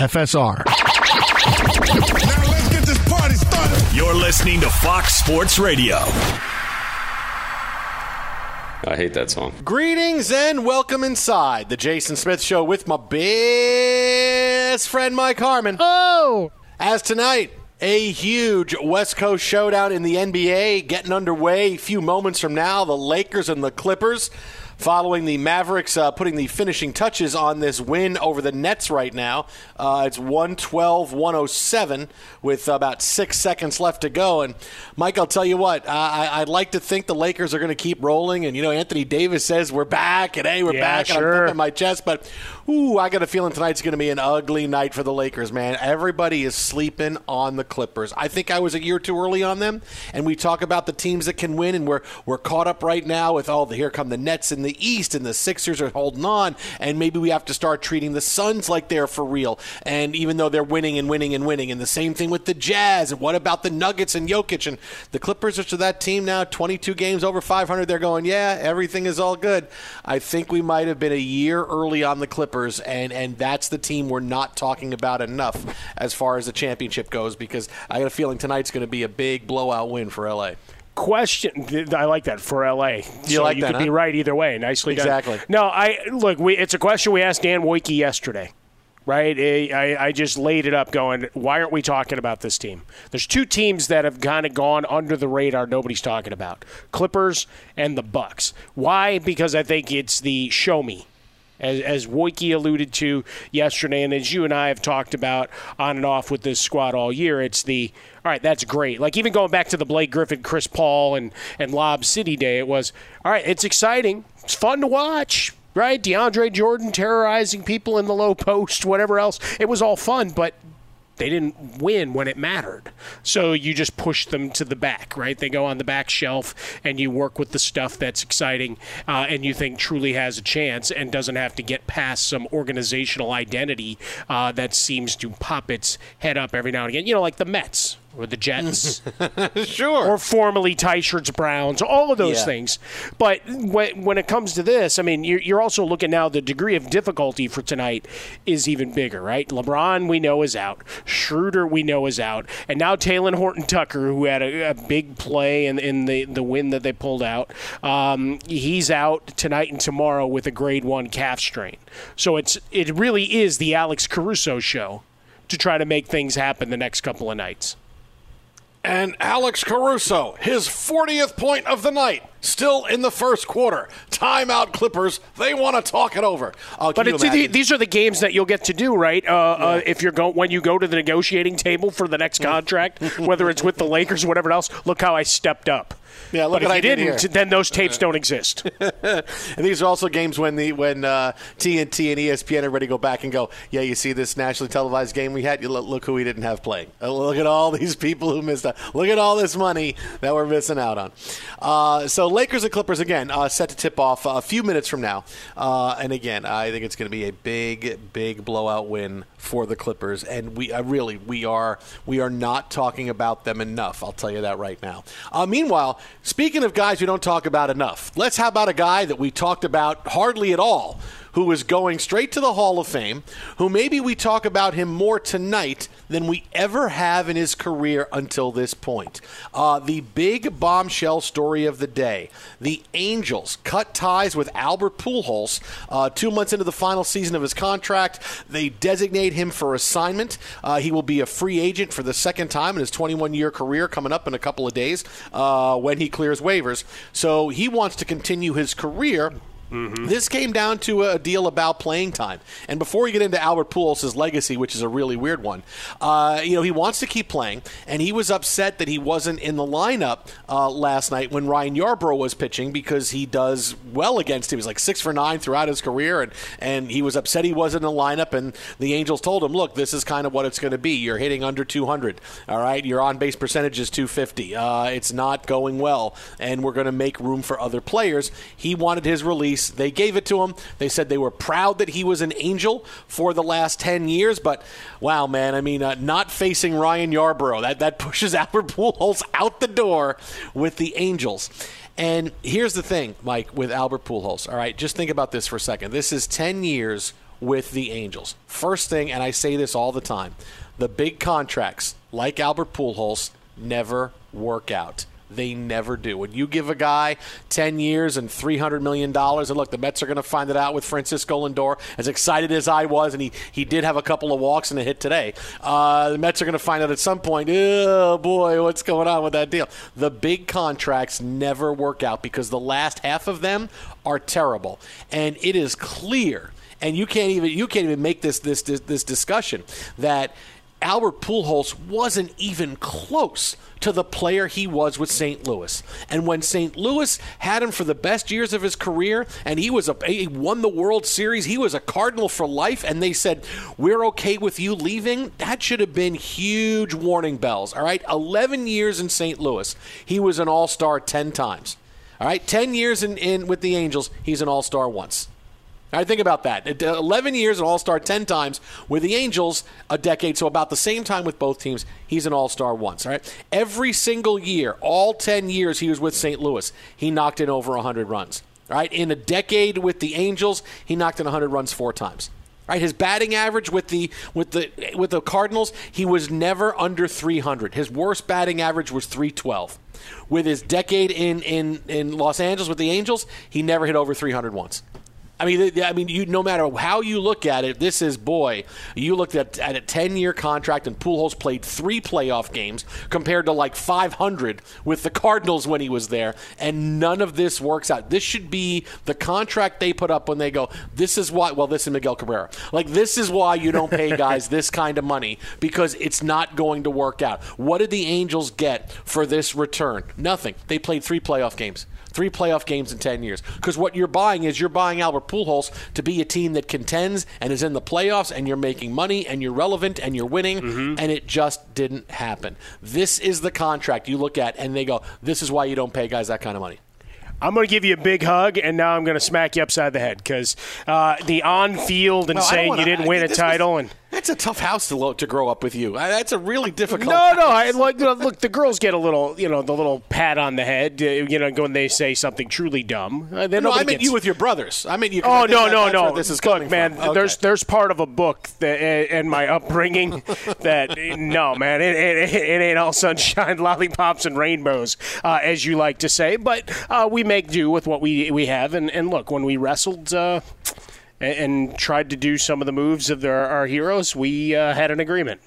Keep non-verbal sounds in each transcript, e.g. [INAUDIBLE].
FSR. Now let's get this party started. You're listening to Fox Sports Radio. I hate that song. Greetings and welcome inside the Jason Smith Show with my best friend Mike Harmon. Oh! As tonight, a huge West Coast showdown in the NBA getting underway. A few moments from now, the Lakers and the Clippers following the Mavericks uh, putting the finishing touches on this win over the Nets right now. Uh, it's 112 107 with about six seconds left to go. And, Mike, I'll tell you what, I, would like to think the Lakers are going to keep rolling. And, you know, Anthony Davis says we're back, and hey, we're yeah, back. Sure. And I'm thumping my chest. But, ooh, I got a feeling tonight's going to be an ugly night for the Lakers, man. Everybody is sleeping on the Clippers. I think I was a year too early on them. And we talk about the teams that can win, and we're, we're caught up right now with, all oh, the here come the Nets and the East, and the Sixers are holding on, and maybe we have to start treating the Suns like they're for real. And even though they're winning and winning and winning, and the same thing with the Jazz. And what about the Nuggets and Jokic? And the Clippers are to that team now, 22 games over 500. They're going, yeah, everything is all good. I think we might have been a year early on the Clippers, and and that's the team we're not talking about enough as far as the championship goes, because I got a feeling tonight's going to be a big blowout win for LA question. I like that for LA. You so like you that, could huh? be right either way. Nicely exactly. done. Exactly no, I look. We, it's a question we asked Dan Woike yesterday. right? I, I just laid it up going, why aren't we talking about this team? There's two teams that have kind of gone under the radar nobody's talking about. Clippers and the Bucks. Why? Because I think it's the show me. As, as Woike alluded to yesterday, and as you and I have talked about on and off with this squad all year, it's the all right, that's great. Like even going back to the Blake Griffin, Chris Paul, and and Lob City day, it was all right. It's exciting. It's fun to watch right? DeAndre Jordan terrorizing people in the low post, whatever else. It was all fun, but they didn't win when it mattered. So you just push them to the back, right? They go on the back shelf and you work with the stuff that's exciting uh, and you think truly has a chance and doesn't have to get past some organizational identity uh, that seems to pop its head up every now and again. You know, like the Mets, or the Jets, [LAUGHS] sure, or formerly T-shirts Browns, all of those Yeah. things. But when, when it comes to this, I mean, you're, you're also looking now. The degree of difficulty for tonight is even bigger, right? LeBron we know is out, Schroeder we know is out, and now Talen Horton Tucker, who had a, a big play in, in the the win that they pulled out, um, he's out tonight and tomorrow with a grade one calf strain. So it's it really is the Alex Caruso show to try to make things happen the next couple of nights. And Alex Caruso, his 40th point of the night, still in the first quarter. Timeout Clippers. They want to talk it over. Can But the, these are the games that you'll get to do, right? Uh, uh, if you're go when you go to the negotiating table for the next contract, [LAUGHS] whether it's with the Lakers or whatever else. Look how I stepped up. Yeah, look but if you I did didn't, here. then those tapes [LAUGHS] don't exist. [LAUGHS] and these are also games when the when uh, TNT and ESPN everybody go back and go, yeah, you see this nationally televised game we had. You look, look who we didn't have playing. Uh, Look at all these people who missed out. Look at all this money that we're missing out on. Uh, so Lakers and Clippers again uh, set to tip off a few minutes from now. Uh, and again, I think it's going to be a big, big blowout win for the Clippers. And we uh, really we are we are not talking about them enough. I'll tell you that right now. Uh, meanwhile, speaking of guys we don't talk about enough, let's how about a guy that we talked about hardly at all who is going straight to the Hall of Fame, who maybe we talk about him more tonight than we ever have in his career until this point. Uh, the big bombshell story of the day the Angels cut ties with Albert Pujols uh, two months into the final season of his contract. They designate him for assignment. Uh, he will be a free agent for the second time in his 21 year career coming up in a couple of days uh, when he clears waivers. So he wants to continue his career. This came down to a deal about playing time. And before we get into Albert Pujols' legacy, which is a really weird one, uh, you know, he wants to keep playing, and he was upset that he wasn't in the lineup uh, last night when Ryan Yarbrough was pitching because he does well against him. He's like six for nine throughout his career, and, and he was upset he wasn't in the lineup. And the Angels told him, look, this is kind of what it's going to be. You're hitting under 200, all right? Your on base percentage is 250. Uh, it's not going well, and we're going to make room for other players. He wanted his release. They gave it to him. They said they were proud that he was an Angel for the last 10 years, but wow, man, I mean, uh, not facing Ryan Yarbrough, that, that [LAUGHS] pushes Albert Pujols out the door with the Angels. And here's the thing, Mike, with Albert Pujols. All right, just think about this for a second. This is 10 years with the Angels. First thing, and I say this all the time, the big contracts like Albert Pujols never work out. They never do. When you give a guy 10 years and $300 million, and look, the Mets are going to find it out with Francisco Lindor, as excited as I was, and he, he did have a couple of walks and a hit today. Uh, the Mets are going to find out at some point, oh boy, what's going on with that deal? The big contracts never work out because the last half of them are terrible. And it is clear, and you can't even, you can't even make this, this, this, this discussion that Albert Pujols wasn't even close to the player he was with St. Louis. And when St. Louis had him for the best years of his career, and he was a he won the World Series, he was a Cardinal for life, and they said we're okay with you leaving. That should have been huge warning bells. All right, eleven years in St. Louis, he was an All Star ten times. All right, ten years in, in with the Angels, he's an All Star once. Right, think about that. Uh, 11 years, an All Star 10 times. With the Angels, a decade, so about the same time with both teams, he's an All Star once. All right, every single year, all 10 years he was with St. Louis, he knocked in over 100 runs. All right, in a decade with the Angels, he knocked in 100 runs four times. Right, his batting average with the with the with the Cardinals, he was never under 300. His worst batting average was 312. With his decade in in in Los Angeles with the Angels, he never hit over 300 once. I mean, I mean, you no matter how you look at it, this is boy. You looked at at a ten year contract, and Pujols played three playoff games compared to like 500 with the Cardinals when he was there, and none of this works out. This should be the contract they put up when they go. This is why. Well, this is Miguel Cabrera. Like this is why you don't pay [LAUGHS] guys this kind of money because it's not going to work out. What did the Angels get for this return? Nothing. They played three playoff games. Three playoff games in 10 years. Because what you're buying is you're buying Albert Pujols to be a team that contends and is in the playoffs and you're making money and you're relevant and you're winning, and it just didn't happen. This is the contract you look at and they go, this is why you don't pay guys that kind of money. I'm going to give you a big hug, and now I'm going to smack you upside the head because uh, the on field and Well, saying wanna- you didn't win a this was- title and That's a tough house to, lo- to grow up with you. Uh, That's a really difficult. No, no. I like look. The girls get a little, you know, the little pat on the head, uh, you know, when they say something truly dumb. Uh, No, I meant gets- you with your brothers. I mean, you. Oh no that- no no! This is Look, man. Okay. There's there's part of a book that and my upbringing [LAUGHS] that no man, it, it, it ain't all sunshine, [LAUGHS] lollipops, and rainbows, uh, as you like to say. But uh, we make do with what we we have. And, and look, when we wrestled. And, and tried to do some of the moves of their, our heroes, we uh, had an agreement.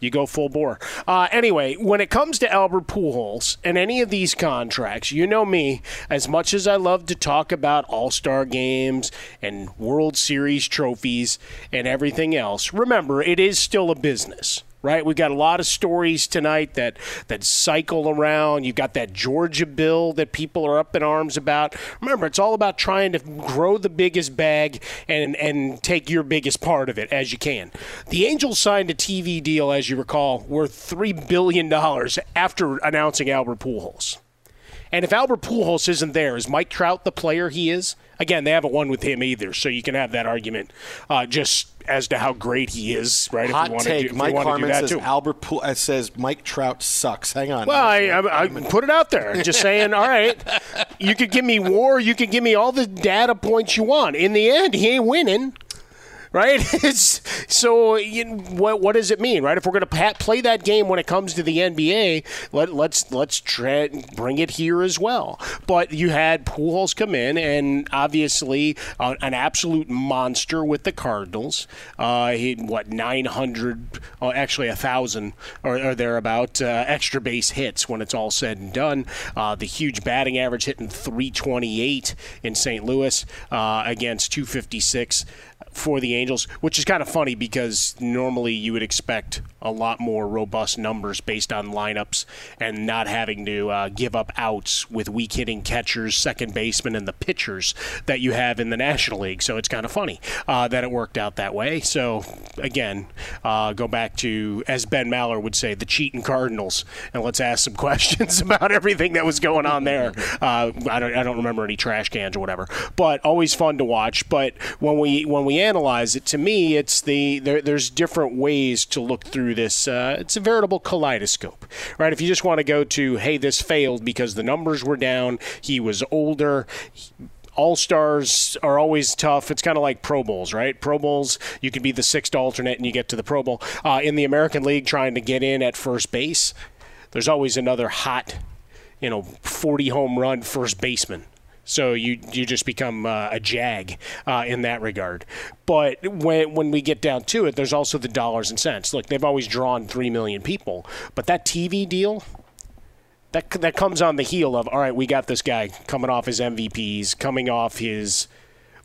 You go full bore. Uh, anyway, when it comes to Albert Pujols and any of these contracts, you know me. As much as I love to talk about All Star games and World Series trophies and everything else, remember it is still a business. Right, we've got a lot of stories tonight that that cycle around. You've got that Georgia bill that people are up in arms about. Remember, it's all about trying to grow the biggest bag and and take your biggest part of it as you can. The Angels signed a TV deal, as you recall, worth three billion dollars after announcing Albert Pujols. And if Albert Pujols isn't there, is Mike Trout the player he is? Again, they haven't won with him either, so you can have that argument uh, just as to how great he is, right? Hot if you want take. to do, if Mike Harmon do says too. Albert Pool uh, says Mike Trout sucks. Hang on. Well, I, I, I put it out there, just saying. All right, you could give me war, you could give me all the data points you want. In the end, he ain't winning, right? [LAUGHS] So, you what what does it mean, right? If we're going to pa- play that game when it comes to the NBA, let, let's let's try, bring it here as well. But you had Pujols come in, and obviously uh, an absolute monster with the Cardinals. Uh, he what nine hundred, uh, actually a thousand or, or thereabout uh, extra base hits when it's all said and done. Uh, the huge batting average hitting 328 in St. Louis uh, against 256 for the Angels, which is kind of funny because normally you would expect a lot more robust numbers based on lineups and not having to uh, give up outs with weak hitting catchers, second basemen, and the pitchers that you have in the National League. So it's kind of funny uh, that it worked out that way. So again, uh, go back to, as Ben Maller would say, the cheating Cardinals, and let's ask some [LAUGHS] questions about everything that was going on there. Uh, I, don't, I don't remember any trash cans or whatever, but always fun to watch. But when we when we analyze it, to me, it's the there, there's different ways to look through this. Uh, it's a veritable kaleidoscope, right? If you just want to go to, hey, this failed because the numbers were down, he was older. All stars are always tough. It's kind of like Pro Bowls, right? Pro Bowls, you can be the sixth alternate and you get to the Pro Bowl. Uh, in the American League, trying to get in at first base, there's always another hot, you know, 40 home run first baseman. So you you just become uh, a jag uh, in that regard. But when when we get down to it, there's also the dollars and cents. Look, they've always drawn three million people, but that TV deal. That, that comes on the heel of all right. We got this guy coming off his MVPs, coming off his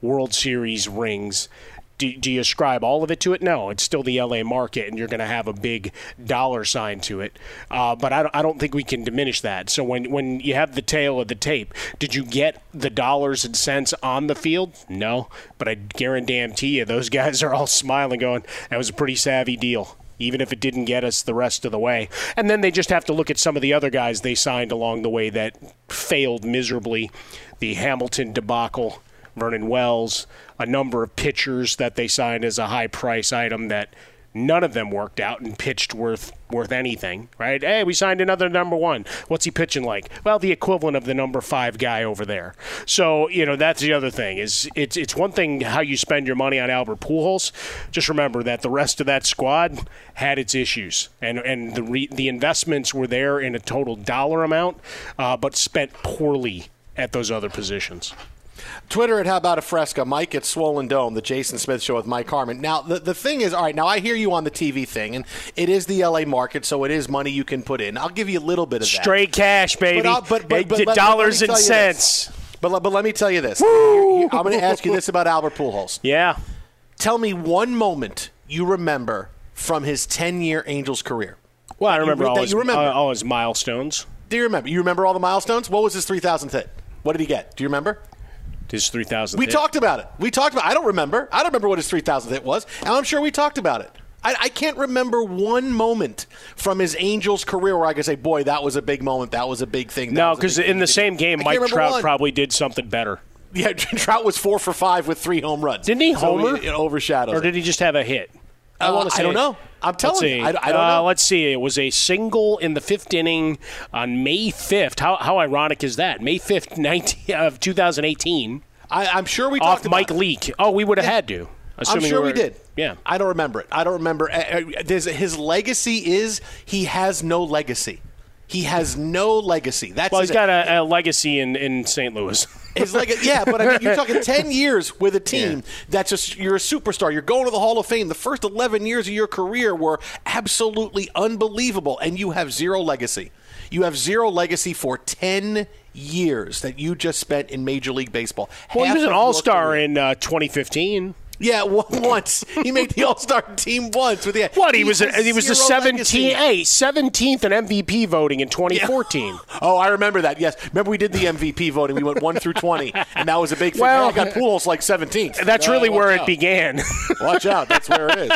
World Series rings. Do, do you ascribe all of it to it? No, it's still the LA market, and you're going to have a big dollar sign to it. Uh, but I don't, I don't think we can diminish that. So when, when you have the tail of the tape, did you get the dollars and cents on the field? No, but I guarantee you, those guys are all smiling, going, "That was a pretty savvy deal." Even if it didn't get us the rest of the way. And then they just have to look at some of the other guys they signed along the way that failed miserably. The Hamilton debacle, Vernon Wells, a number of pitchers that they signed as a high price item that none of them worked out and pitched worth worth anything, right? Hey, we signed another number one. What's he pitching like? Well, the equivalent of the number five guy over there. So you know that's the other thing is it's it's one thing how you spend your money on Albert Pujols. Just remember that the rest of that squad had its issues, and and the re, the investments were there in a total dollar amount, uh, but spent poorly at those other positions. Twitter at How About a Fresca. Mike at Swollen Dome, the Jason Smith Show with Mike Harmon. Now, the, the thing is, all right, now I hear you on the TV thing, and it is the LA market, so it is money you can put in. I'll give you a little bit of that. Straight cash, baby. But, but, but, but let- dollars let and tell you this. cents. But, let- but let me tell you this. Here- I'm going to ask you this about Albert Pujols. Yeah. Tell me one moment you remember from his 10 year Angels career. Well, I That you remember all his, you remember. uh, all his milestones. Do you remember? You remember all the milestones? What was his 3,000th hit? What did he get? Do you remember? His 3,000. We hit. talked about it. We talked about. I don't remember. I don't remember what his 3,000th hit was, and I'm sure we talked about it. I, I can't remember one moment from his Angels career where I could say, "Boy, that was a big moment. That was a big thing." No, because in the same game, Mike Trout one. probably did something better. Yeah, [LAUGHS] Trout was four for five with three home runs. Didn't he So homer? it, it overshadows. Or did he just have a hit? Uh, wanna I don't know. I'm telling you. I- I don't Uh, know. Let's see. It was a single in the fifth inning on May 5th. How, how ironic is that? May 5th, 19, of 2018. I, I'm sure we off talked Mike about it. Leake. Oh, we would have Yeah. had to. I'm sure we did. Yeah. I don't remember it. I don't remember. uh, uh, his legacy is he has no legacy. He has no legacy. That's Well, he's got a, a legacy in, in St. Louis. [LAUGHS] His leg- yeah, but I mean, you're talking [LAUGHS] ten years with a team that's just you're a superstar. You're going to the Hall of Fame. The first eleven years of your career were absolutely unbelievable, and you have zero legacy. You have zero legacy for ten years that you just spent in Major League Baseball. Well, he was an all star in uh, 2015. Yeah, [LAUGHS] once he made the All Star team once with the [LAUGHS] What he was? has he was the 17th, hey, 17th in MVP voting in 2014. [LAUGHS] Oh, I remember that. Yes, remember we did the MVP voting. We went one through twenty, and that was a big thing. Well- I got Pujols like seventeenth. That's really where it began. Watch out, that's where it is.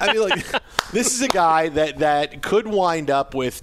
I mean, like this is a guy that that could wind up with.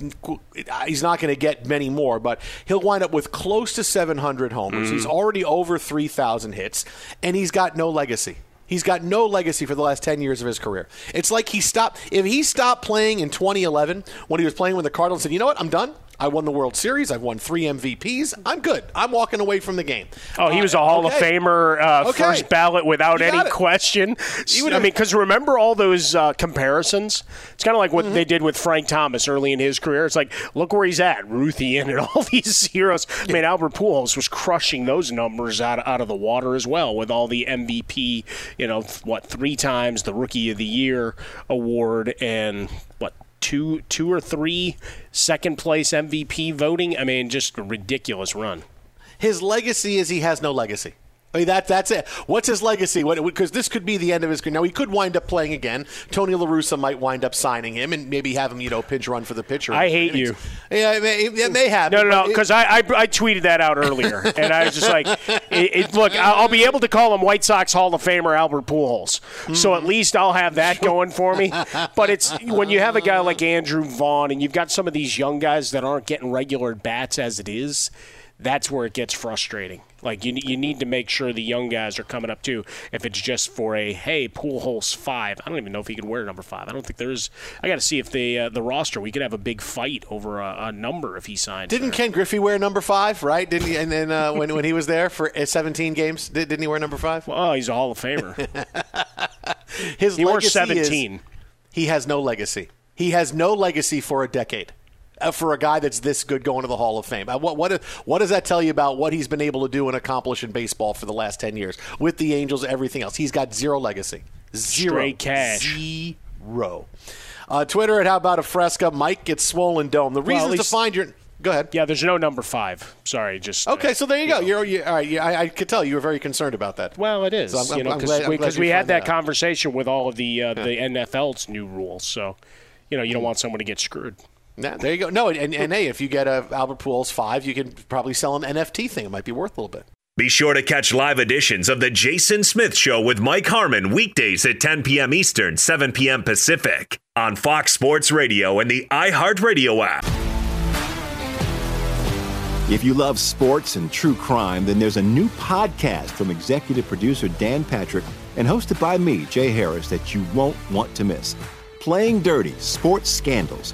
He's not going to get many more, but he'll wind up with close to 700 homers. Mm-hmm. He's already over 3,000 hits, and he's got no legacy. He's got no legacy for the last 10 years of his career. It's like he stopped. If he stopped playing in 2011 when he was playing with the Cardinals, and said, "You know what? I'm done. I won the World Series. I've won three MVPs. I'm good. I'm walking away from the game." Oh, he was a Hall of. Famer, uh, Okay. first ballot without any it. question. I mean, because remember all those uh, comparisons? It's kind of like what Mm-hmm. they did with Frank Thomas early in his career. It's like, look where he's at, Ruthie and all [LAUGHS] these heroes. I mean, Albert Pujols was crushing those numbers out, out of the water as well with all the MVP, you know, what, three times the Rookie of the Year award and what, two two or three second place MVP voting? I mean, just a ridiculous run. His legacy is he has no legacy. I mean, that, that's it. What's his legacy? Because this could be the end of his career. Now, he could wind up playing again. Tony La Russa might wind up signing him and maybe have him, you know, pinch run for the pitcher. I hate you. Yeah, it may, it may have. No, no, no, because I, I I tweeted that out earlier, [LAUGHS] and I was just like, it, it, look, I'll I'll be able to call him White Sox Hall of Famer Albert Pujols, so at mm-hmm. least I'll have that going for me. [LAUGHS] But it's when you have a guy like Andrew Vaughn, and you've got some of these young guys that aren't getting regular bats as it is. That's where it gets frustrating. Like you, you need to make sure the young guys are coming up too. If it's just for a hey, Pujols five, I don't even know if he could wear number five. I don't think there's. I got to see if the uh, the roster we could have a big fight over a, a number if he signs. Didn't there. Ken Griffey wear number five, right? Didn't he? And then uh, when, when he was there for uh, 17 games, did, didn't he wear number five? Well, he's a Hall of Famer. [LAUGHS] His He wore legacy is 17. he has no legacy. He has no legacy for a decade. Uh, for a guy that's this good going to the Hall of Fame, uh, what what what does that tell you about what he's been able to do and accomplish in baseball for the last ten years with the Angels, everything else? He's got zero legacy, zero Straight cash. zero. Uh, Twitter at how about a fresca? Mike gets swollen dome. The Well, at reasons to find your go ahead. Yeah, there's no number five. Sorry, just uh, Okay, so there you go. You're, you all right. You, I, I could tell you were very concerned about that. Well, it is. So I'm- you I'm- know, because we, glad we had that out. conversation with all of the uh, the NFL's new rules. So, you know, you don't want someone to get screwed. Yeah, there you go. No, and, and hey, if you get a Albert Pujols five, you can probably sell an NFT thing. It might be worth a little bit. Be sure to catch live editions of The Jason Smith Show with Mike Harmon weekdays at 10 p.m. Eastern, 7 p.m. Pacific on Fox Sports Radio and the iHeartRadio app. If you love sports and true crime, then there's a new podcast from executive producer Dan Patrick and hosted by me, Jay Harris, that you won't want to miss. Playing Dirty Sports Scandals.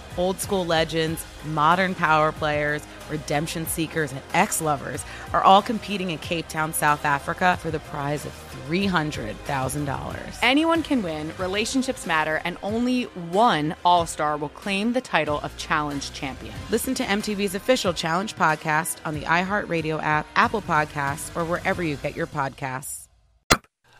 Old school legends, modern power players, redemption seekers, and ex lovers are all competing in Cape Town, South Africa for the prize of $300,000. Anyone can win, relationships matter, and only one All Star will claim the title of Challenge Champion. Listen to MTV's official Challenge podcast on the iHeartRadio app, Apple Podcasts, or wherever you get your podcasts.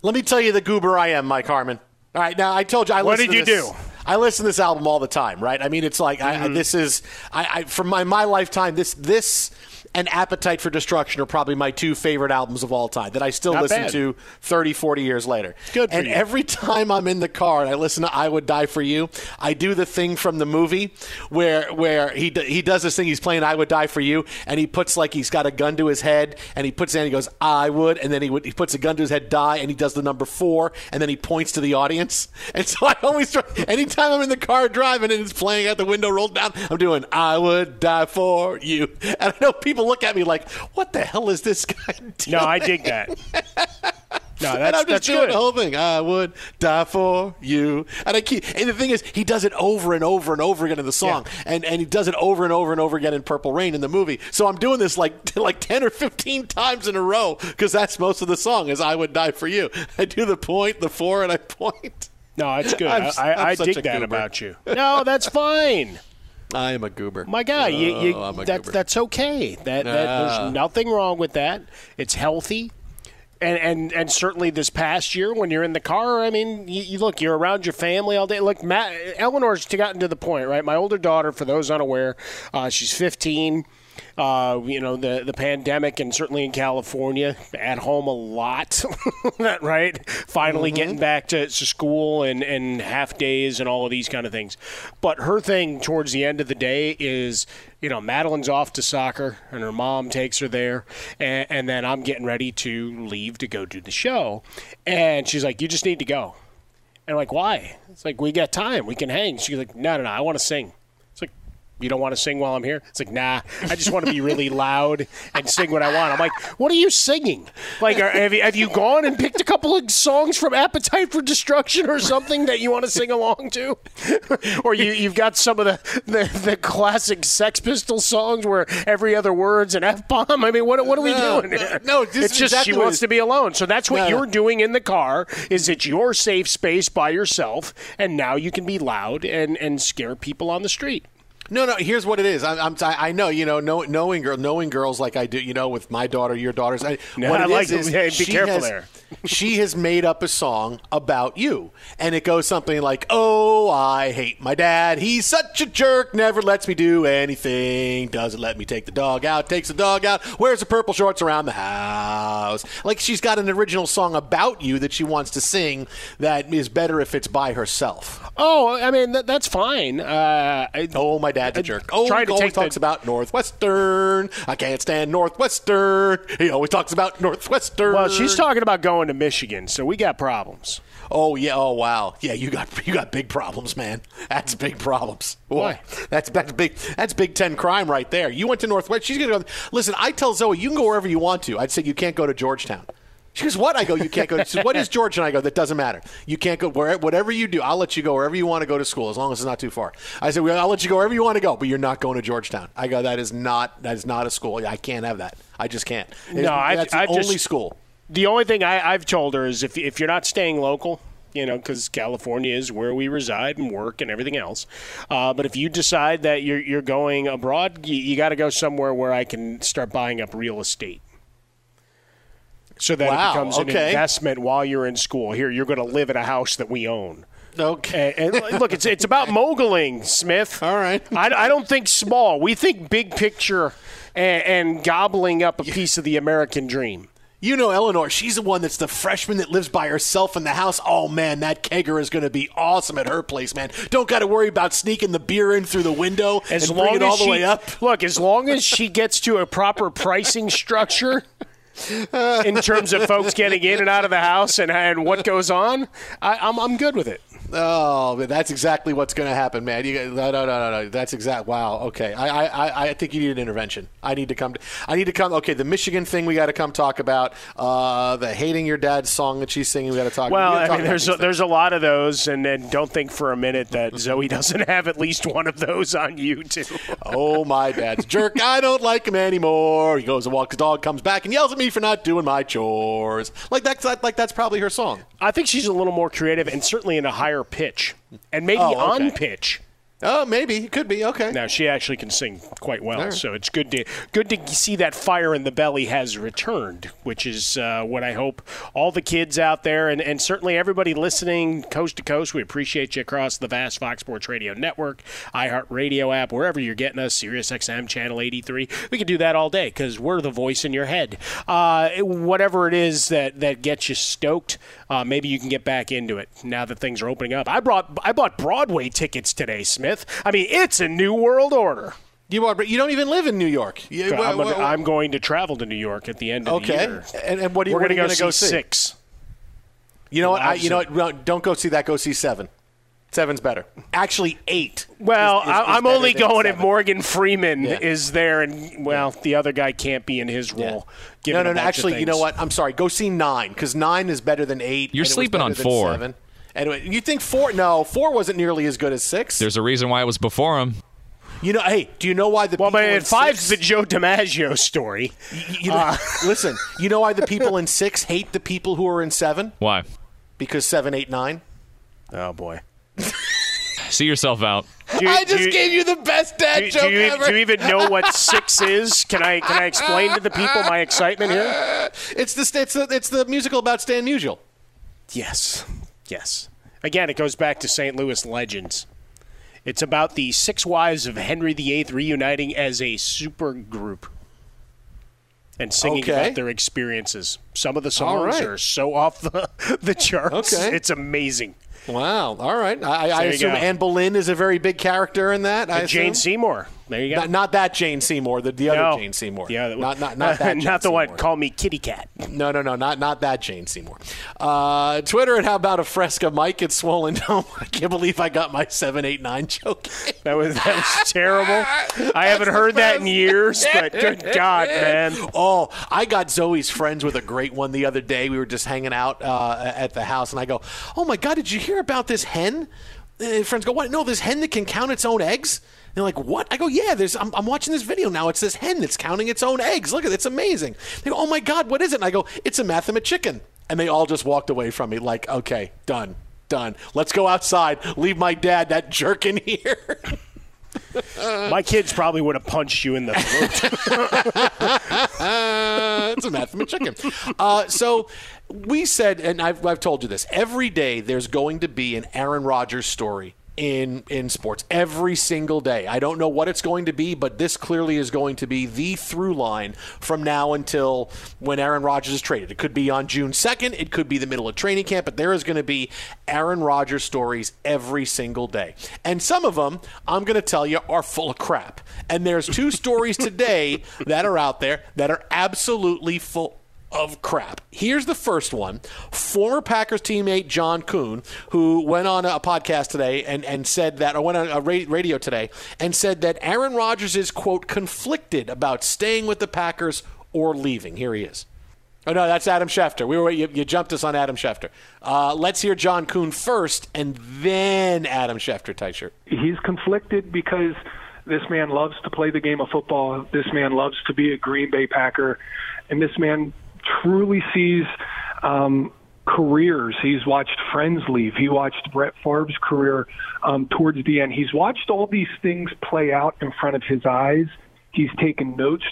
Let me tell you the goober I am, Mike Harmon. All right, now I told you I What listen did to you this- do? I listen to this album all the time, right? I mean, it's like I, I, Mm-hmm. this is I, I from my my lifetime. This this and Appetite for Destruction are probably my two favorite albums of all time that I still Not listen bad. to 30, 40 years later. Good for and you. every [LAUGHS] time I'm in the car and I listen to "I Would Die for You," I do the thing from the movie where where he d- he does this thing. He's playing "I Would Die for You," and he puts like he's got a gun to his head, and he puts it in. He goes, "I would," and then he would, he puts a gun to his head, die, and he does the number four, and then he points to the audience. [LAUGHS] And so I always try. Anytime I'm in the car driving and it's playing out the window rolled down, I'm doing "I Would Die for You," and I know people look at me like, "What the hell is this guy?" Doing? [LAUGHS] No, I dig that. No, and that's I'm just that's doing good. the whole thing. I would die for you. And I keep. And the thing is, he does it over and over and over again in the song, and and he does it over and over and over again in Purple Rain in the movie. So I'm doing this like [LAUGHS] like ten or fifteen times in a row because that's most of the song. Is I would die for you. I do the point, the four, and I point. No, it's good. [LAUGHS] I'm I, I'm I dig that goober. about you. No, that's fine. I am a goober. My guy, you, you, Oh, that's that's okay. That, that Ah. there's nothing wrong with that. It's healthy. and, and and certainly this past year when you're in the car, I mean, you, you look, you're around your family all day. Look, Matt, Eleanor's gotten to the point, right? My older daughter, for those unaware, uh, she's 15. Uh, you know the the pandemic and certainly in California at home a lot, [LAUGHS] right? Finally Mm-hmm. getting back to, to school and, and half days and all of these kind of things. But her thing towards the end of the day is, you know, Madeline's off to soccer and her mom takes her there, and, and then I'm getting ready to leave to go do the show, and she's like, "You just need to go." And I'm like, why? It's like, we got time. We can hang. She's like, no, no, no. I want to sing. You don't want to sing while I'm here? It's like, nah. I just want to be really loud and sing what I want. I'm like, what are you singing? Like, are, have, you, have you gone and picked a couple of songs from Appetite for Destruction or something that you want to sing along to? [LAUGHS] or you, you've got some of the, the, the classic Sex Pistols songs where every other word's an F bomb? I mean, what, what are we No, doing no, here? no, this it's just exactly she wants to be alone. So that's what no. you're doing in the car is it's your safe space by yourself and now you can be loud and, and scare people on the street No, no. Here's what it is. I'm, I'm I know, you know, know, knowing girl, knowing girls like I do, you know, with my daughter, your daughters. I, No, [LAUGHS] what I it like is it. Hey, be careful has- there. [LAUGHS] she has made up a song about you, and it goes something like, "Oh, I hate my dad. He's such a jerk. Never lets me do anything. Doesn't let me take the dog out. Takes the dog out. Wears the purple shorts around the house." Like she's got an original song about you that she wants to sing that is better if it's by herself. oh i mean that, that's fine uh, I, Oh, my dad's a jerk. Oh, trying he to always take the- talks about Northwestern. I can't stand Northwestern. He always talks about Northwestern. well she's talking about going to michigan so we got problems Oh yeah. Oh wow. Yeah, you got you got big problems, man. That's big problems. Why? That's that's big. That's Big Ten crime right there. You went to Northwest. She's gonna go. Listen, I tell Zoe you can go wherever you want to. I'd say you can't go to Georgetown. She goes, "What?" I go, "You can't go." She says, "What is [LAUGHS] George? And I go, "That doesn't matter. You can't go where whatever you do. I'll let you go wherever you want to go to school as long as it's not too far." I said, well, "I'll let you go wherever you want to go, but you're not going to Georgetown." I go, "That is not that is not a school. I can't have that. I just can't. It's- no I, that's I the just, only school." the only thing I, i've told her is if, if you're not staying local you know, because California is where we reside and work and everything else. Uh, but if you decide that you're, you're going abroad, you, you got to go somewhere where I can start buying up real estate. So that Wow, it becomes an okay. investment while you're in school. Here, you're going to live in a house that we own. Okay. And, and look, it's it's about moguling, Smith. All right. I, I don't think small. We think big picture and, and gobbling up a piece of the American dream. You know Eleanor, she's the one that's the freshman that lives by herself in the house. Oh man, that kegger is going to be awesome at her place, man. Don't got to worry about sneaking the beer in through the window As and long bring it all the she, way up. Look, as long as she gets to a proper pricing structure [LAUGHS] in terms of folks getting in and out of the house and, and what goes on, I, I'm, I'm good with it. Oh, that's exactly what's going to happen, man. You, no, no, no, no, no. That's exact. Wow. Okay. I, I, I- think you need an intervention. I need to come. To, I need to come. Okay, the Michigan thing we got to come talk about. Uh, the hating your dad song that she's singing. We got to talk. Well, I talk mean, about there's a, there's a lot of those, and, and don't think for a minute that [LAUGHS] Zoe doesn't have at least one of those on YouTube. [LAUGHS] Oh, my dad's jerk. I don't like him anymore. He goes and walks his dog, comes back and yells at me for not doing my chores. Like that's like that's probably her song. I think she's a little more creative and certainly in a higher pitch, and maybe Oh, okay. on pitch. Oh, maybe it could be okay. Now she actually can sing quite well, right. so it's good to good to see that fire in the belly has returned, which is uh, what I hope all the kids out there and, and certainly everybody listening coast to coast. We appreciate you across the vast Fox Sports Radio network, iHeartRadio app, wherever you're getting us, SiriusXM channel 83. We can do that all day because we're the voice in your head. Uh, whatever it is that that gets you stoked, uh, maybe you can get back into it now that things are opening up. I brought I bought Broadway tickets today, Smith. I mean, it's a new world order. You are, but you don't even live in New York. You- I'm, wha- gonna- wha- I'm going to travel to New York at the end of Okay. the year. And, and what do you, We're going you to gonna go see see? six. You know what? I, you know what? Don't go see that. Go see seven. Seven's better. Actually, eight. Well, is- is- I, is I'm better only than going if. Morgan Freeman Yeah. is there, and well, the other guy can't be in his role. No, no, no. Actually, you know what? I'm sorry. Go see nine because nine is better than eight. You're and it was sleeping on four. Seven. Anyway, you think four? No, four wasn't nearly as good as six. There's a reason why it was before him. You know, hey, do you know why the Well, people but in five's six, the Joe DiMaggio story. you know, uh, [LAUGHS] listen, you know why the people in six hate the people who are in seven? Why? Because seven, eight, nine. Oh boy. [LAUGHS] See yourself out. You- I just you- gave you the best dad Do, joke do you, ever. do you even know what six is? Can I can I explain to the people my excitement here? [LAUGHS] It's the it's the it's the musical about Stan Musial. Yes, yes. Again, it goes back to St. Louis legends. It's about the six wives of Henry VIII reuniting as a super group and singing Okay. about their experiences. Some of the songs right. are so off the, [LAUGHS] the charts. Okay. It's amazing. Wow. All right. I, I assume go. Anne Boleyn is a very big character in that. Jane? Seymour. There you go. Not, not that Jane Seymour, the, the No. other Jane Seymour. The other one. Not, not, not that [LAUGHS] Jane Not the one. Seymour. Call me Kitty Cat. No, no, no, not not that Jane Seymour. Uh, Twitter and how about a Fresca Mike at Swollen Dome? [LAUGHS] I can't believe I got my seven eight nine joke. That was that was terrible. I haven't heard that in years, but good God, man. Oh, I got Zoe's friends with a great one the other day. We were just hanging out uh, at the house, and I go, "Oh my God, did you hear about this hen?" Uh, friends go, "What? No, this hen that can count its own eggs." They're like, "What?" I go, "Yeah, there's. I'm, I'm watching this video now. It's this hen that's counting its own eggs. Look at it. It's amazing." They go, "Oh my God, what is it?" And I go, "It's a mathema chicken." And they all just walked away from me like, "Okay, done, done. Let's go outside. Leave my dad, that jerk, in here." [LAUGHS] My kids probably would have punched you in the throat. [LAUGHS] it's a mathema chicken. Uh, so we said, and I've, I've told you this every day there's going to be an Aaron Rodgers story in in sports every single day. I don't know what it's going to be, but this clearly is going to be the through line from now until when Aaron Rodgers is traded. It could be on June 2nd, it could be the middle of training camp, but there is going to be Aaron Rodgers stories every single day. And some of them, I'm going to tell you, are full of crap. And there's two stories today [LAUGHS] that are out there that are absolutely full of crap. Here's the first one. Former Packers teammate John Kuhn, who went on a podcast today and, and said that, or went on a radio today and said that Aaron Rodgers is, quote, conflicted about staying with the Packers or leaving. Here he is. Oh, no, that's Adam Schefter. We were, you, you jumped us on Adam Schefter. Uh, let's hear John Kuhn first and then Adam Schefter, shirt. he's conflicted because this man loves to play the game of football. This man loves to be a Green Bay Packer, and this man truly sees um, careers. He's watched friends leave. He watched Brett Favre's career um, towards the end. He's watched all these things play out in front of his eyes. He's taken notes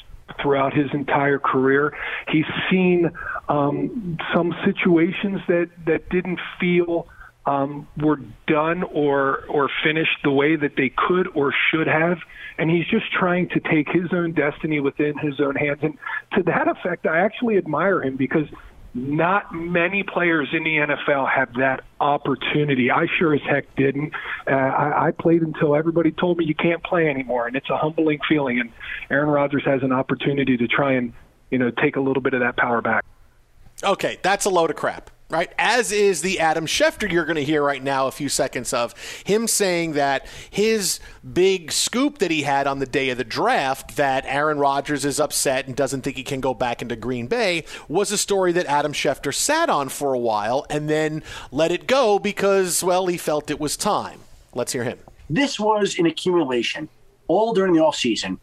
throughout his entire career. He's seen um, some situations that that didn't feel um, were done or or finished the way that they could or should have, and he's just trying to take his own destiny within his own hands. And to that effect, I actually admire him because not many players in the NFL have that opportunity. I sure as heck didn't. Uh, I, I played until everybody told me you can't play anymore, and it's a humbling feeling. And Aaron Rodgers has an opportunity to try and you know take a little bit of that power back. Okay, that's a load of crap, right? As is the Adam Schefter you're going to hear right now, a few seconds of him saying that his big scoop that he had on the day of the draft that Aaron Rodgers is upset and doesn't think he can go back into Green Bay was a story that Adam Schefter sat on for a while and then let it go because, well, he felt it was time. Let's hear him. This was an accumulation all during the offseason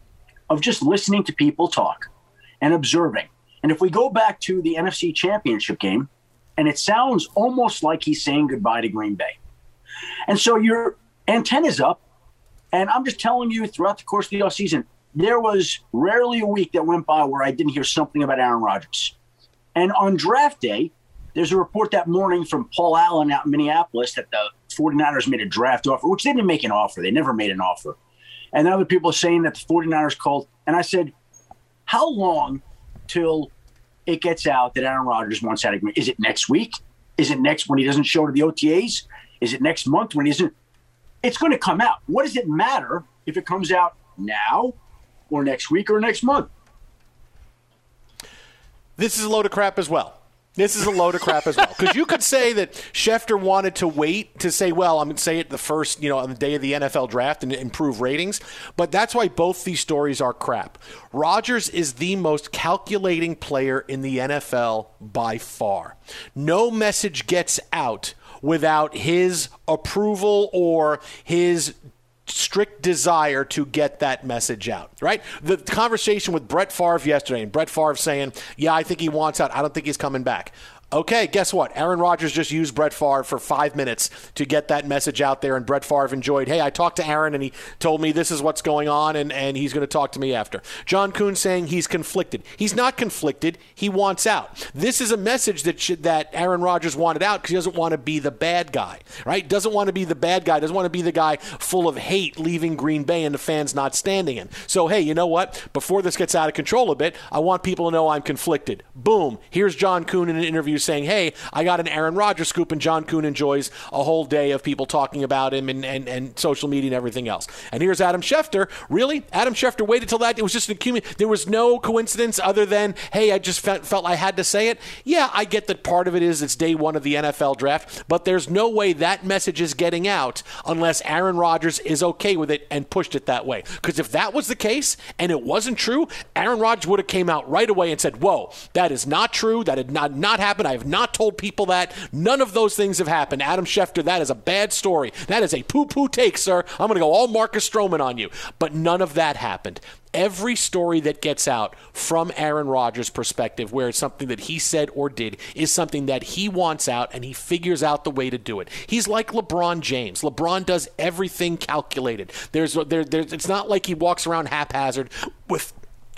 of just listening to people talk and observing. And if we go back to the NFC Championship game, and it sounds almost like he's saying goodbye to Green Bay. And so your antenna's up, and I'm just telling you throughout the course of the offseason, there was rarely a week that went by where I didn't hear something about Aaron Rodgers. And on draft day, there's a report that morning from Paul Allen out in Minneapolis that the 49ers made a draft offer, which they didn't make an offer. They never made an offer. And other people are saying that the 49ers called. And I said, how long till it gets out that Aaron Rodgers wants of Green? Is it next week? Is it next when he doesn't show to the OTAs? Is it next month when he isn't? It's going to come out. What does it matter if it comes out now or next week or next month? This is a load of crap as well. This is a load of crap as well. Because you could say that Schefter wanted to wait to say, well, I'm going to say it the first, you know, on the day of the NFL draft and improve ratings. But that's why both these stories are crap. Rodgers is the most calculating player in the NFL by far. No message gets out without his approval or his strict desire to get that message out, right? The conversation with Brett Favre yesterday, and Brett Favre saying, Yeah, I think he wants out. I don't think he's coming back. Okay, guess what? Aaron Rodgers just used Brett Favre for five minutes to get that message out there, and Brett Favre enjoyed. Hey, I talked to Aaron, and he told me this is what's going on, and, and he's going to talk to me after. John Kuhn saying he's conflicted. He's not conflicted. He wants out. This is a message that should, that Aaron Rodgers wanted out because he doesn't want to be the bad guy, right? Doesn't want to be the bad guy. Doesn't want to be the guy full of hate leaving Green Bay and the fans not standing in. So hey, you know what? Before this gets out of control a bit, I want people to know I'm conflicted. Boom. Here's John Kuhn in an interview saying, hey, I got an Aaron Rodgers scoop, and John Kuhn enjoys a whole day of people talking about him and, and, and social media and everything else. And here's Adam Schefter. Really? Adam Schefter waited till that? It was just an accumulation. There was no coincidence other than, hey, I just felt, felt I had to say it. Yeah, I get that part of it is it's day one of the NFL draft, but there's no way that message is getting out unless Aaron Rodgers is okay with it and pushed it that way. Because if that was the case and it wasn't true, Aaron Rodgers would have came out right away and said, whoa, that is not true. That did not, not happen. I have not told people that. None of those things have happened. Adam Schefter, that is a bad story. That is a poo poo take, sir. I'm going to go all Marcus Stroman on you. But none of that happened. Every story that gets out from Aaron Rodgers' perspective, where it's something that he said or did, is something that he wants out and he figures out the way to do it. He's like LeBron James. LeBron does everything calculated. There's, there, there's, it's not like he walks around haphazard with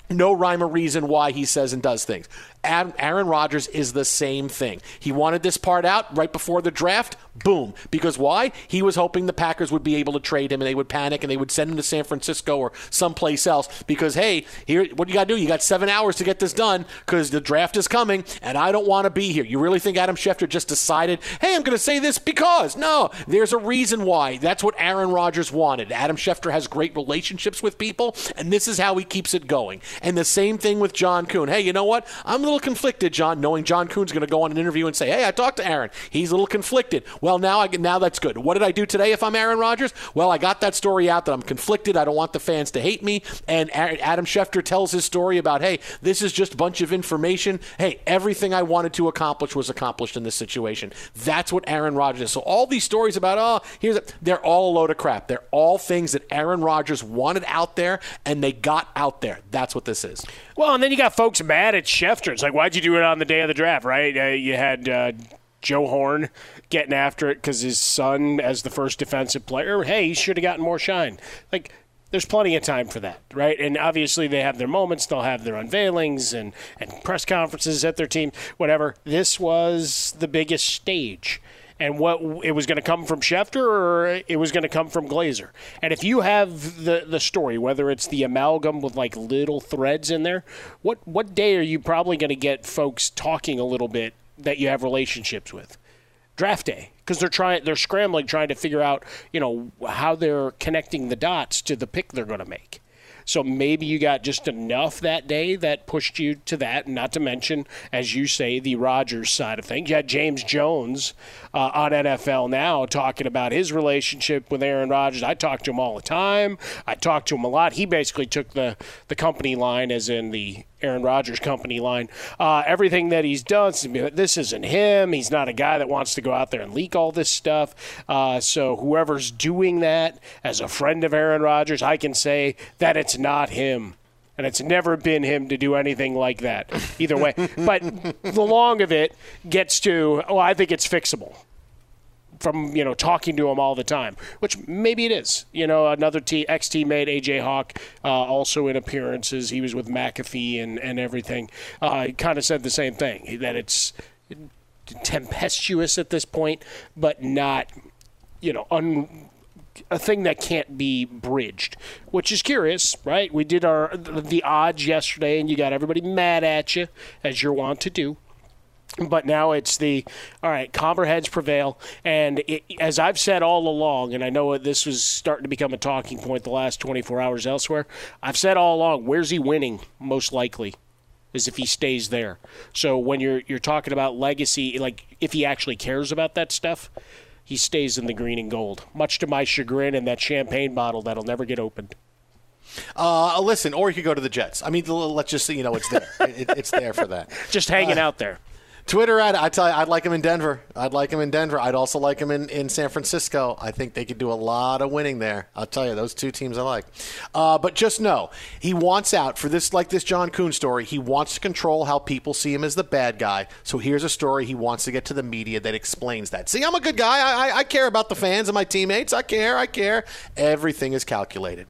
no rhyme or reason why he says and does things. Aaron Rodgers is the same thing. He wanted this part out right before the draft. Boom. Because why? He was hoping the Packers would be able to trade him and they would panic and they would send him to San Francisco or someplace else because, hey, here, what do you got to do? You got seven hours to get this done because the draft is coming and I don't want to be here. You really think Adam Schefter just decided, hey, I'm going to say this because? No, there's a reason why. That's what Aaron Rodgers wanted. Adam Schefter has great relationships with people and this is how he keeps it going. And the same thing with John Kuhn. Hey, you know what? I'm little conflicted, John, knowing John Kuhn's going to go on an interview and say, "Hey, I talked to Aaron. He's a little conflicted." Well, now I now that's good. What did I do today? If I'm Aaron Rodgers, well, I got that story out that I'm conflicted. I don't want the fans to hate me. And Adam Schefter tells his story about, "Hey, this is just a bunch of information. Hey, everything I wanted to accomplish was accomplished in this situation." That's what Aaron Rodgers is. So all these stories about, oh, here's a, they're all a load of crap. They're all things that Aaron Rodgers wanted out there, and they got out there. That's what this is. Well, and then you got folks mad at Schefter. It's like, why'd you do it on the day of the draft, right? Uh, you had uh, Joe Horn getting after it because his son, as the first defensive player, hey, he should have gotten more shine. Like, there's plenty of time for that, right? And obviously they have their moments, they'll have their unveilings and, and press conferences at their team, whatever. This was the biggest stage and what it was going to come from Schefter or it was going to come from Glazer. And if you have the the story, whether it's the amalgam with like little threads in there, what what day are you probably going to get folks talking a little bit that you have relationships with? Draft day because they're trying they're scrambling trying to figure out you know how they're connecting the dots to the pick they're going to make. So maybe you got just enough that day that pushed you to that. Not to mention, as you say, the Rodgers side of things. You had James Jones uh, on NFL Now talking about his relationship with Aaron Rodgers. I talk to him all the time. I talk to him a lot. He basically took the the company line, as in the Aaron Rodgers company line. Uh, everything that he's done, this isn't him. He's not a guy that wants to go out there and leak all this stuff. Uh, so whoever's doing that as a friend of Aaron Rodgers, I can say that it's not him. And it's never been him to do anything like that, either way. [LAUGHS] but the long of it gets to, oh, I think it's fixable from you know talking to him all the time, which maybe it is. You know, another t- ex teammate AJ Hawk, uh, also in appearances, he was with McAfee and and everything. Uh, kind of said the same thing that it's tempestuous at this point, but not you know un a thing that can't be bridged, which is curious, right? We did our the odds yesterday, and you got everybody mad at you as you're wont to do. But now it's the all right. Calmer heads prevail, and it, as I've said all along, and I know this was starting to become a talking point the last 24 hours elsewhere. I've said all along, where's he winning most likely? Is if he stays there. So when you're you're talking about legacy, like if he actually cares about that stuff, he stays in the green and gold. Much to my chagrin, and that champagne bottle that'll never get opened. Uh, listen, or you could go to the Jets. I mean, let's just say, you know, it's there. [LAUGHS] it, it's there for that. Just hanging uh, out there. Twitter ad. I tell you, I'd like him in Denver. I'd like him in Denver. I'd also like him in, in San Francisco. I think they could do a lot of winning there. I'll tell you, those two teams I like. Uh, but just know, he wants out for this, like this John Kuhn story. He wants to control how people see him as the bad guy. So here's a story he wants to get to the media that explains that. See, I'm a good guy. I, I, I care about the fans and my teammates. I care. I care. Everything is calculated.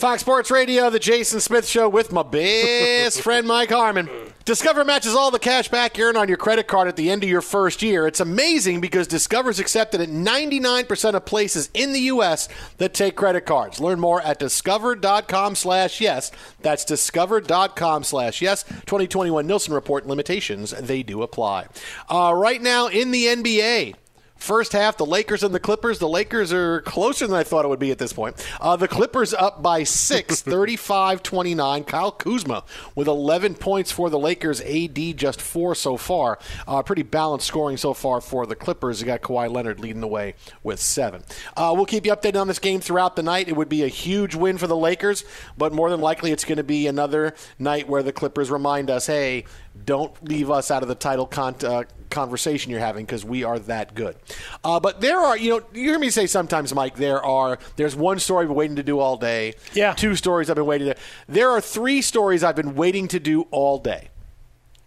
Fox Sports Radio, the Jason Smith Show with my best [LAUGHS] friend Mike Harmon. Discover matches all the cash back you earn on your credit card at the end of your first year. It's amazing because Discover's accepted at 99% of places in the U.S. that take credit cards. Learn more at discover.com slash yes. That's discover.com slash yes. 2021 Nilson Report limitations, they do apply. Uh, right now in the NBA, First half, the Lakers and the Clippers. The Lakers are closer than I thought it would be at this point. Uh, the Clippers up by six, [LAUGHS] 35 29. Kyle Kuzma with 11 points for the Lakers. AD just four so far. Uh, pretty balanced scoring so far for the Clippers. You got Kawhi Leonard leading the way with seven. Uh, we'll keep you updated on this game throughout the night. It would be a huge win for the Lakers, but more than likely it's going to be another night where the Clippers remind us hey, don't leave us out of the title con- uh, conversation you're having because we are that good. Uh, but there are, you know, you hear me say sometimes, Mike. There are. There's one story I've been waiting to do all day. Yeah. Two stories I've been waiting to. There are three stories I've been waiting to do all day.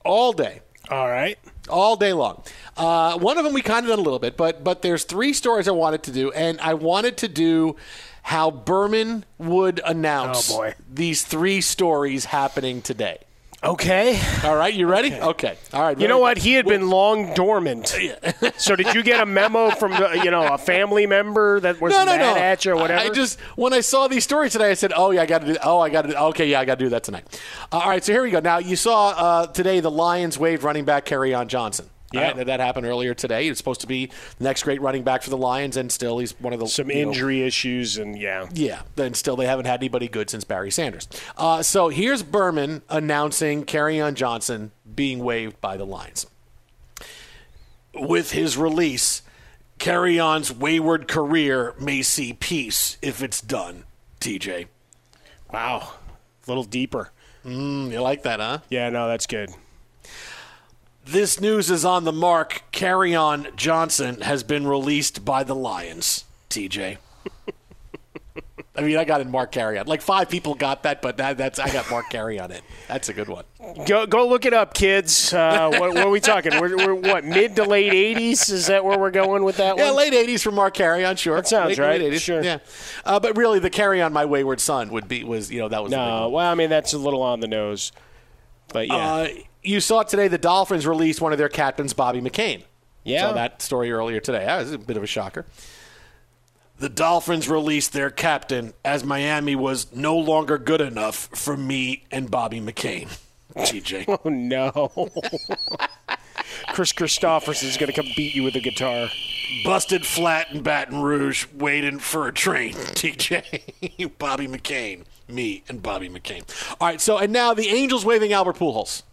All day. All right. All day long. Uh, one of them we kind of done a little bit, but but there's three stories I wanted to do, and I wanted to do how Berman would announce Oh, these three stories happening today. Okay. All right, you ready? Okay. All right. You know what? He had been long dormant. [LAUGHS] so did you get a memo from uh, you know a family member that was no, no, mad no. at you or whatever? I just when I saw these stories today, I said, "Oh yeah, I got to do. Oh, I got to. Okay, yeah, I got to do that tonight." Uh, all right, so here we go. Now you saw uh, today the Lions waived running back on Johnson. Yeah. That happened earlier today. It's supposed to be the next great running back for the Lions, and still he's one of the some you know, injury issues and yeah. Yeah, then still they haven't had anybody good since Barry Sanders. Uh, so here's Berman announcing on Johnson being waived by the Lions. With his release, On's wayward career may see peace if it's done. TJ. Wow, a little deeper. Mm, you like that, huh? Yeah, no, that's good. This news is on the mark. Carry on Johnson has been released by the Lions. TJ. I mean, I got in Mark Carry on. Like five people got that, but that, that's I got Mark Carry on it. That's a good one. Go go look it up, kids. Uh, what, what are we talking? We're, we're what mid to late '80s? Is that where we're going with that one? Yeah, one? late '80s for Mark Carry on. sure. That sounds late, right. Late 80s, Sure. Yeah, uh, but really, the Carry On My Wayward Son would be was you know that was No, well, I mean that's a little on the nose, but yeah. Uh, you saw today the Dolphins released one of their captains, Bobby McCain. Yeah. Saw that story earlier today. That was a bit of a shocker. The Dolphins released their captain as Miami was no longer good enough for me and Bobby McCain. [LAUGHS] TJ. oh no. [LAUGHS] Kris Kristofferson is going to come beat you with a guitar. Busted flat in Baton Rouge, waiting for a train. [LAUGHS] TJ, Bobby McCain, me and Bobby McCain. All right, so and now the Angels waving Albert Pujols.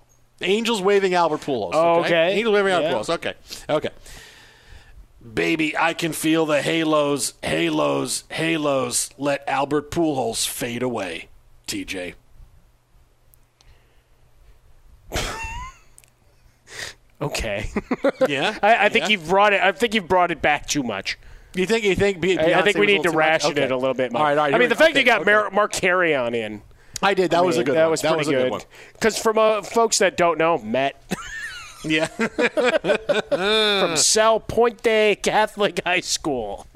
Angels waving Albert Pujols. Oh, okay. Angels waving Albert Yeah. Pujols. Okay, okay. Baby, I can feel the halos, halos, halos. Let Albert Pujols fade away. TJ. [LAUGHS] Okay. [LAUGHS] Yeah, I, I think Yeah? you've brought it. I think you've brought it back too much. You think? You think? Be- I, think we need to little too much? ration Okay. it a little bit more. All right, all right. I mean, the fact go. you got Okay, Mar- okay. Mark Carrion in. I did. That I was a good That one. was That pretty was a good. Because from uh, folks that don't know, Met [LAUGHS] Yeah. [LAUGHS] from Salpointe Catholic High School.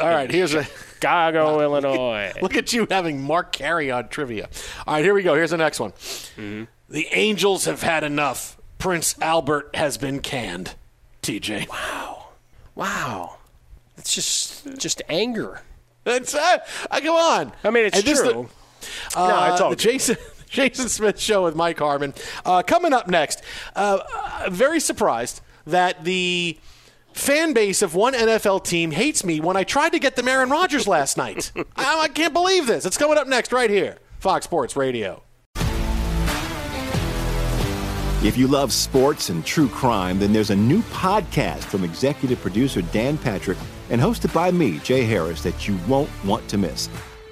All right, here's a Chicago, [LAUGHS] Illinois. Look at you having Mark Carey on trivia. All right, here we go. Here's the next one. Mm-hmm. The Angels have had enough. Prince Albert has been canned. TJ. Wow. Wow. It's just just anger. That's uh, uh, come on. I mean, it's And true. The, uh, No, it's all the good. Jason [LAUGHS] Jason Smith show with Mike Harmon. Uh, coming up next, uh, uh, very surprised that the fan base of one NFL team hates me when I tried to get them Aaron Rodgers last night. [LAUGHS] I, I can't believe this. It's coming up next right here, Fox Sports Radio. If you love sports and true crime, then there's a new podcast from executive producer Dan Patrick and hosted by me, Jay Harris, that you won't want to miss.